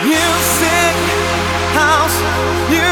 Music, house, music.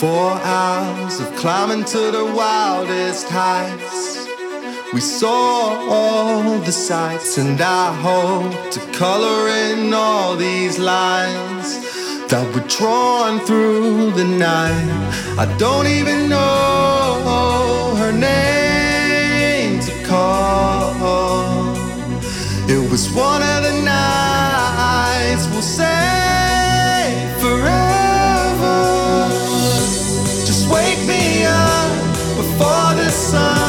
Four hours of climbing to the wildest heights. We saw all the sights, and I hope to color in all these lines that were drawn through the night. I don't even know her name to call. It was one of the nights we'll say. sun.